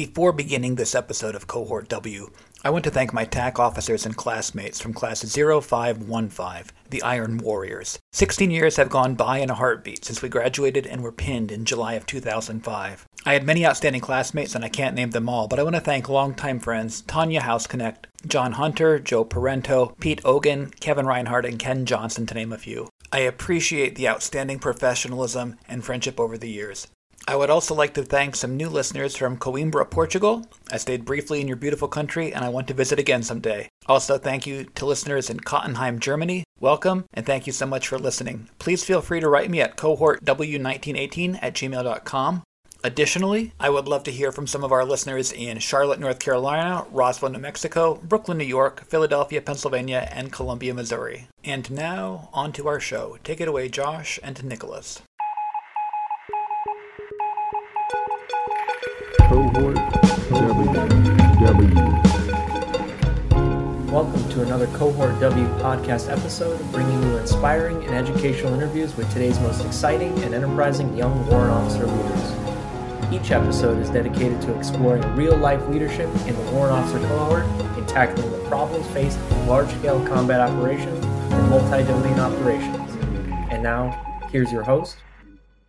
Before beginning this episode of Cohort W, I want to thank my TAC officers and classmates from Class 0515, the Iron Warriors. 16 years have gone by in a heartbeat since we graduated and were pinned in July of 2005. I had many outstanding classmates, and I can't name them all, but I want to thank longtime friends Tanya Houseconnect, John Hunter, Joe Parento, Pete Ogan, Kevin Reinhardt, and Ken Johnson, to name a few. I appreciate the outstanding professionalism and friendship over the years. I would also like to thank some new listeners from Coimbra, Portugal. I stayed briefly in your beautiful country and I want to visit again someday. Also, thank you to listeners in Kottenheim, Germany. Welcome and thank you so much for listening. Please feel free to write me at cohortw1918 at gmail.com. Additionally, I would love to hear from some of our listeners in Charlotte, North Carolina, Roswell, New Mexico, Brooklyn, New York, Philadelphia, Pennsylvania, and Columbia, Missouri. And now, on to our show. Take it away, Josh and Nicholas. Welcome to another Cohort W podcast episode, bringing you inspiring and educational interviews with today's most exciting and enterprising young warrant officer leaders. Each episode is dedicated to exploring real life leadership in the warrant officer cohort and tackling the problems faced in large scale combat operations and multi domain operations. And now, here's your host.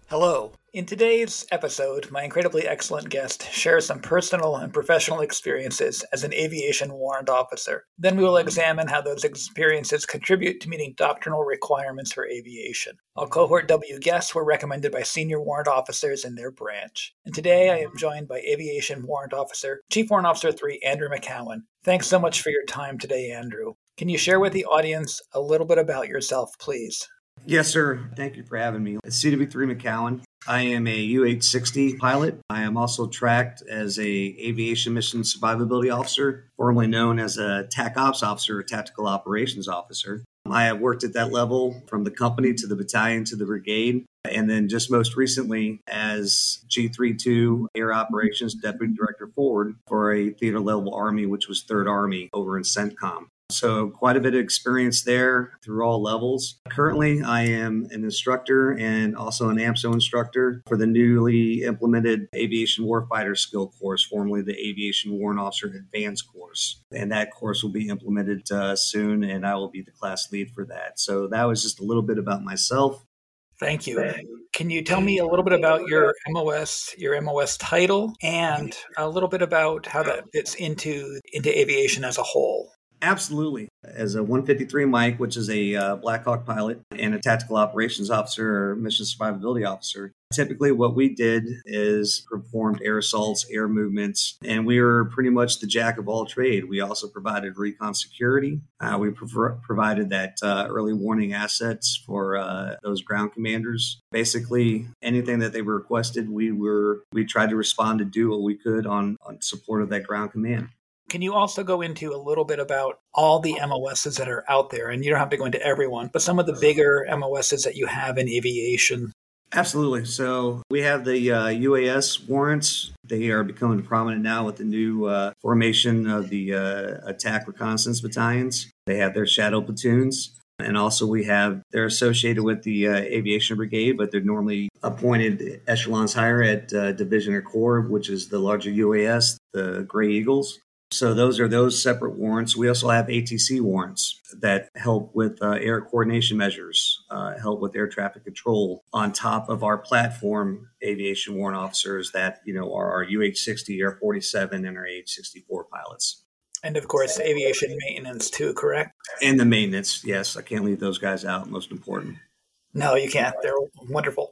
Hello. In today's episode, my incredibly excellent guest shares some personal and professional experiences as an aviation warrant officer. Then we will examine how those experiences contribute to meeting doctrinal requirements for aviation. All Cohort W guests were recommended by senior warrant officers in their branch. And today I am joined by Aviation Warrant Officer, Chief Warrant Officer 3, Andrew McCowan. Thanks so much for your time today, Andrew. Can you share with the audience a little bit about yourself, please? Yes, sir. Thank you for having me. It's CW3 McCowan. I am a UH-60 pilot. I am also tracked as a aviation mission survivability officer, formerly known as a TAC ops officer or tactical operations officer. Um, I have worked at that level from the company to the battalion to the brigade. And then just most recently as G32 Air Operations Deputy Director Forward for a theater level army, which was 3rd Army over in CENTCOM. So, quite a bit of experience there through all levels. Currently, I am an instructor and also an AMSO instructor for the newly implemented Aviation Warfighter Skill course, formerly the Aviation Warrant Officer Advanced course. And that course will be implemented uh, soon, and I will be the class lead for that. So, that was just a little bit about myself. Thank you. Can you tell me a little bit about your MOS, your MOS title, and a little bit about how that fits into into aviation as a whole? Absolutely. As a 153 Mike, which is a uh, Black Hawk pilot and a tactical operations officer or mission survivability officer, typically what we did is performed air assaults, air movements, and we were pretty much the jack of all trade. We also provided recon security. Uh, we provided that uh, early warning assets for uh, those ground commanders. Basically, anything that they requested, we were we tried to respond to do what we could on, on support of that ground command. Can you also go into a little bit about all the MOSs that are out there? And you don't have to go into everyone, but some of the bigger MOSs that you have in aviation. Absolutely. So we have the uh, UAS warrants. They are becoming prominent now with the new uh, formation of the uh, attack reconnaissance battalions. They have their shadow platoons. And also, we have, they're associated with the uh, aviation brigade, but they're normally appointed echelons higher at uh, division or corps, which is the larger UAS, the Gray Eagles. So those are those separate warrants. We also have ATC warrants that help with uh, air coordination measures, uh, help with air traffic control on top of our platform aviation warrant officers that, you know, are our UH-60, Air 47, and our AH-64 pilots. And of course, aviation maintenance too, correct? And the maintenance, yes. I can't leave those guys out. Most important. No, you can't. They're wonderful.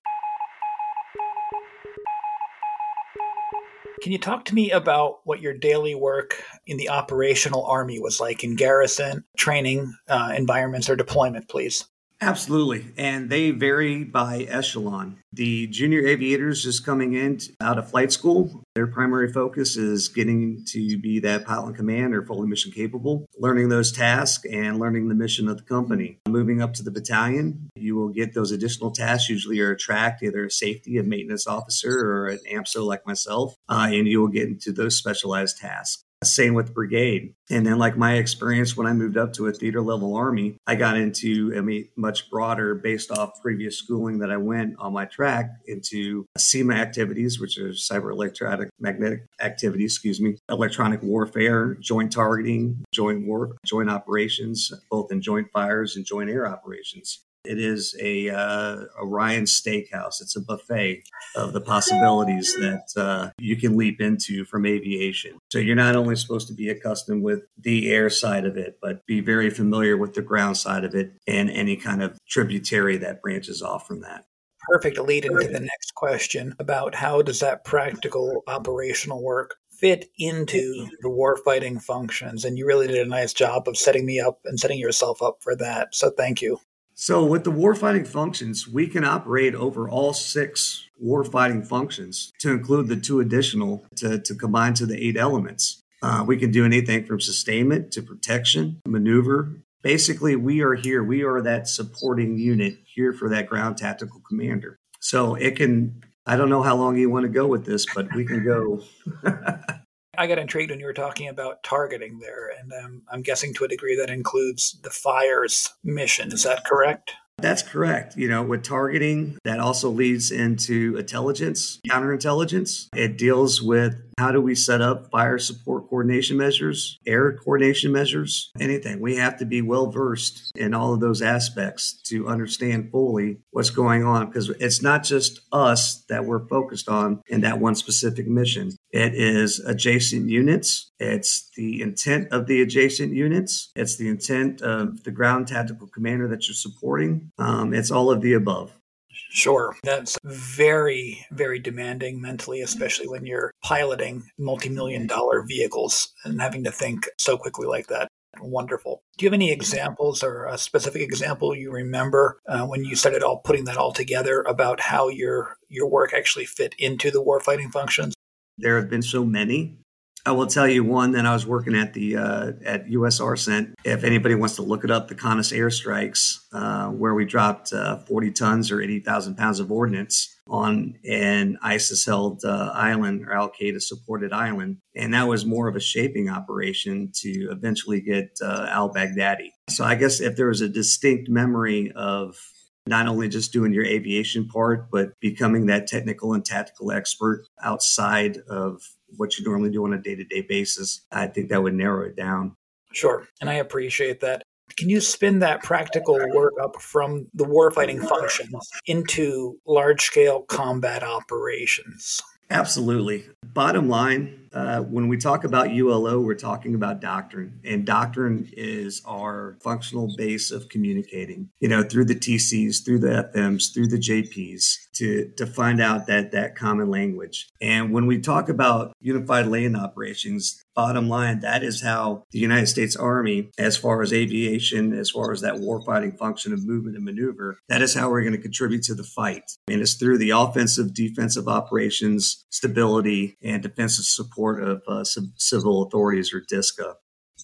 Can you talk to me about what your daily work in the operational army was like in garrison, training uh, environments, or deployment, please? Absolutely. And they vary by echelon. The junior aviators just coming in out of flight school, their primary focus is getting to be that pilot in command or fully mission capable, learning those tasks and learning the mission of the company. Moving up to the battalion, you will get those additional tasks. Usually you're tracked, either a safety, a maintenance officer, or an AMSO like myself, uh, and you will get into those specialized tasks. Same with brigade. And then, like my experience when I moved up to a theater level army, I got into a much broader, based off previous schooling that I went on my track into CEMA activities, which are cyber electronic magnetic activities, excuse me, electronic warfare, joint targeting, joint war, joint operations, both in joint fires and joint air operations. It is a uh, Orion Steakhouse. It's a buffet of the possibilities that uh, you can leap into from aviation. So you're not only supposed to be accustomed with the air side of it, but be very familiar with the ground side of it and any kind of tributary that branches off from that. Perfect. Lead into the next question about how does that practical operational work fit into the warfighting functions? And you really did a nice job of setting me up and setting yourself up for that. So thank you so, with the warfighting functions, we can operate over all six warfighting functions to include the two additional to, to combine to the eight elements. Uh, we can do anything from sustainment to protection, maneuver. Basically, we are here. We are that supporting unit here for that ground tactical commander. So, it can, I don't know how long you want to go with this, but we can go. I got intrigued when you were talking about targeting there, and um, I'm guessing to a degree that includes the fires mission. Is that correct? That's correct. You know, with targeting, that also leads into intelligence, counterintelligence. It deals with how do we set up fire support coordination measures, air coordination measures, anything. We have to be well versed in all of those aspects to understand fully what's going on because it's not just us that we're focused on in that one specific mission. It is adjacent units. It's the intent of the adjacent units. It's the intent of the ground tactical commander that you're supporting. Um, it's all of the above. Sure. That's very, very demanding mentally, especially when you're piloting multi million dollar vehicles and having to think so quickly like that. Wonderful. Do you have any examples or a specific example you remember uh, when you started all putting that all together about how your your work actually fit into the warfighting functions? There have been so many. I will tell you one that I was working at the uh, at US ARCENT. If anybody wants to look it up, the Qanus airstrikes, uh, where we dropped uh, 40 tons or 80,000 pounds of ordnance on an ISIS held uh, island or Al Qaeda supported island. And that was more of a shaping operation to eventually get uh, al Baghdadi. So I guess if there was a distinct memory of not only just doing your aviation part, but becoming that technical and tactical expert outside of what you normally do on a day to day basis, I think that would narrow it down. Sure. And I appreciate that. Can you spin that practical work up from the warfighting functions into large scale combat operations? Absolutely. Bottom line, uh, when we talk about ULO, we're talking about doctrine, and doctrine is our functional base of communicating. You know, through the TCs, through the FMs, through the JPs, to to find out that that common language. And when we talk about unified land operations, bottom line, that is how the United States Army, as far as aviation, as far as that warfighting function of movement and maneuver, that is how we're going to contribute to the fight. And it's through the offensive, defensive operations, stability, and defensive support of uh, civil authorities or DISCA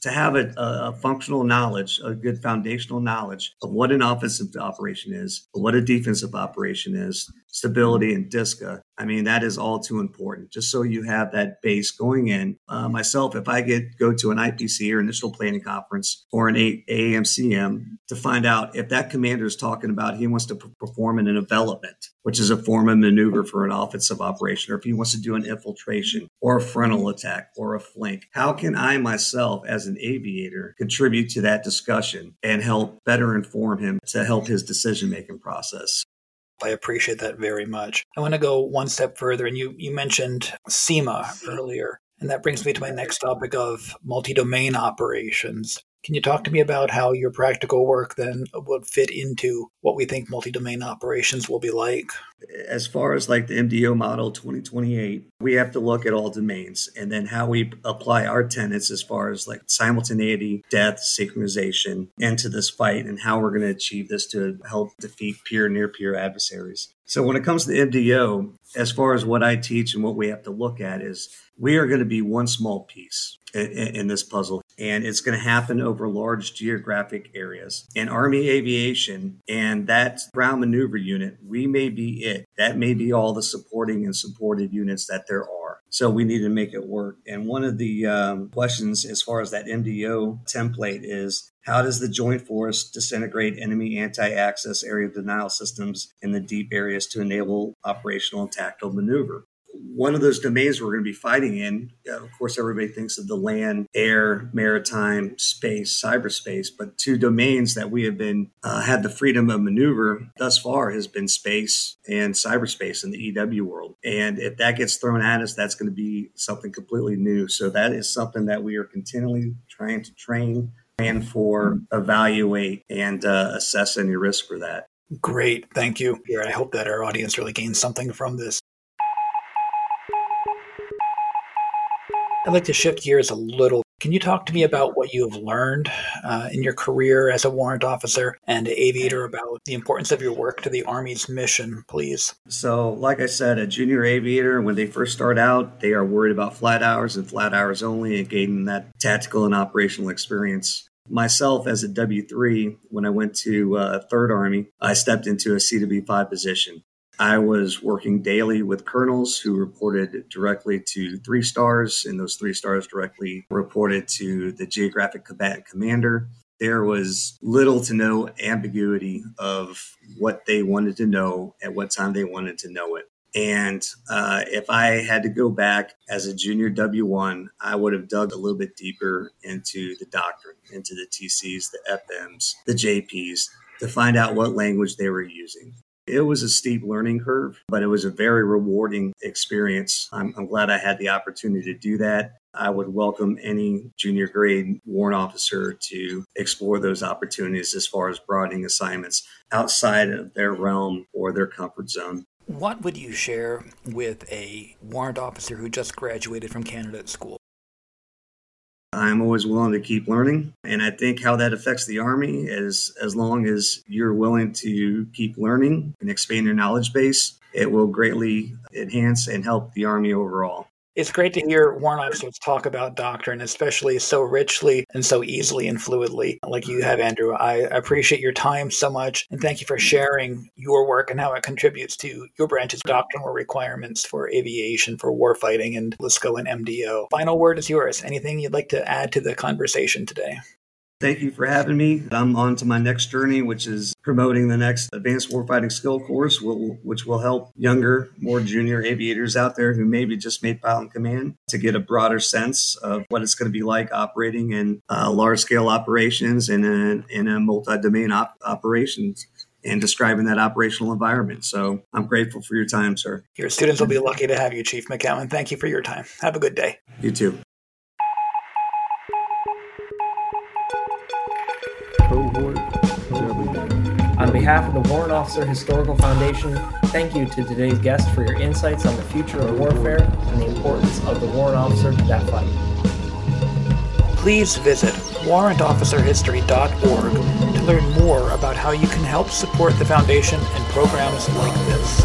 to have a, a, functional knowledge, a good foundational knowledge of what an offensive operation is, what a defensive operation is, stability and DISCA. I mean, that is all too important. Just so you have that base going in. Uh, myself, if I get go to an IPC or initial planning conference or an AAMCM to find out if that commander is talking about he wants to perform an envelopment, which is a form of maneuver for an offensive operation, or if he wants to do an infiltration or a frontal attack or a flank, how can I myself as an aviator contribute to that discussion and help better inform him to help his decision making process? I appreciate that very much. I want to go one step further, and you, you mentioned CEMA earlier, and that brings me to my next topic of multi domain operations. Can you talk to me about how your practical work then would fit into what we think multi domain operations will be like? As far as like the MDO model 2028, we have to look at all domains and then how we apply our tenets as far as like simultaneity, depth, synchronization into this fight and how we're going to achieve this to help defeat peer, near peer adversaries. So when it comes to MDO, as far as what I teach and what we have to look at is we are going to be one small piece in, in this puzzle and it's going to happen over large geographic areas. In Army aviation and that ground maneuver unit, we may be it. That may be all the supporting and supported units that there are. So we need to make it work. And one of the um, questions as far as that MDO template is how does the Joint Force disintegrate enemy anti access area denial systems in the deep areas to enable operational and tactical maneuver? One of those domains we're going to be fighting in, uh, of course, everybody thinks of the land, air, maritime, space, cyberspace, but two domains that we have been uh, had the freedom of maneuver thus far has been space and cyberspace in the EW world. And if that gets thrown at us, that's going to be something completely new. So that is something that we are continually trying to train, plan for, evaluate, and uh, assess any risk for that. Great. Thank you. I hope that our audience really gains something from this. I'd like to shift gears a little. Can you talk to me about what you have learned uh, in your career as a warrant officer and aviator about the importance of your work to the Army's mission, please? So, like I said, a junior aviator, when they first start out, they are worried about flat hours and flat hours only and gaining that tactical and operational experience. Myself, as a W 3, when I went to uh, Third Army, I stepped into a CW5 position. I was working daily with colonels who reported directly to three stars, and those three stars directly reported to the geographic combatant commander. There was little to no ambiguity of what they wanted to know at what time they wanted to know it. And uh, if I had to go back as a junior W1, I would have dug a little bit deeper into the doctrine, into the TCs, the FMs, the JPs, to find out what language they were using. It was a steep learning curve, but it was a very rewarding experience. I'm, I'm, glad I had the opportunity to do that. I would welcome any junior grade warrant officer to explore those opportunities as far as broadening assignments outside of their realm or their comfort zone. What would you share with a warrant officer who just graduated from candidate school? I'm always willing to keep learning. And I think how that affects the Army is as long as you're willing to keep learning and expand your knowledge base, it will greatly enhance and help the Army overall. It's great to hear warrant officers talk about doctrine, especially so richly and so easily and fluidly, like you have, Andrew. I appreciate your time so much, and thank you for sharing your work and how it contributes to your branch's doctrinal requirements for aviation, for warfighting, and LSCO and MDO. Final word is yours. Anything you'd like to add to the conversation today? Thank you for having me. I'm on to my next journey, which is promoting the next advanced warfighting skill course, which will help younger, more junior aviators out there who maybe just made pilot command to get a broader sense of what it's going to be like operating in uh, large scale operations and in, in a multi domain op- operations and describing that operational environment. So I'm grateful for your time, sir. Your students will be lucky to have you, Chief McCowan. Thank you for your time. Have a good day. You too. On behalf of the Warrant Officer Historical Foundation, thank you to today's guest for your insights on the future of warfare and the importance of the warrant officer to that fight. Please visit warrantofficerhistory.org to learn more about how you can help support the foundation and programs like this.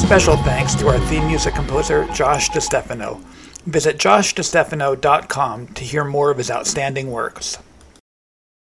Special thanks to our theme music composer, Josh DeStefano. Visit joshdestefano.com to hear more of his outstanding works.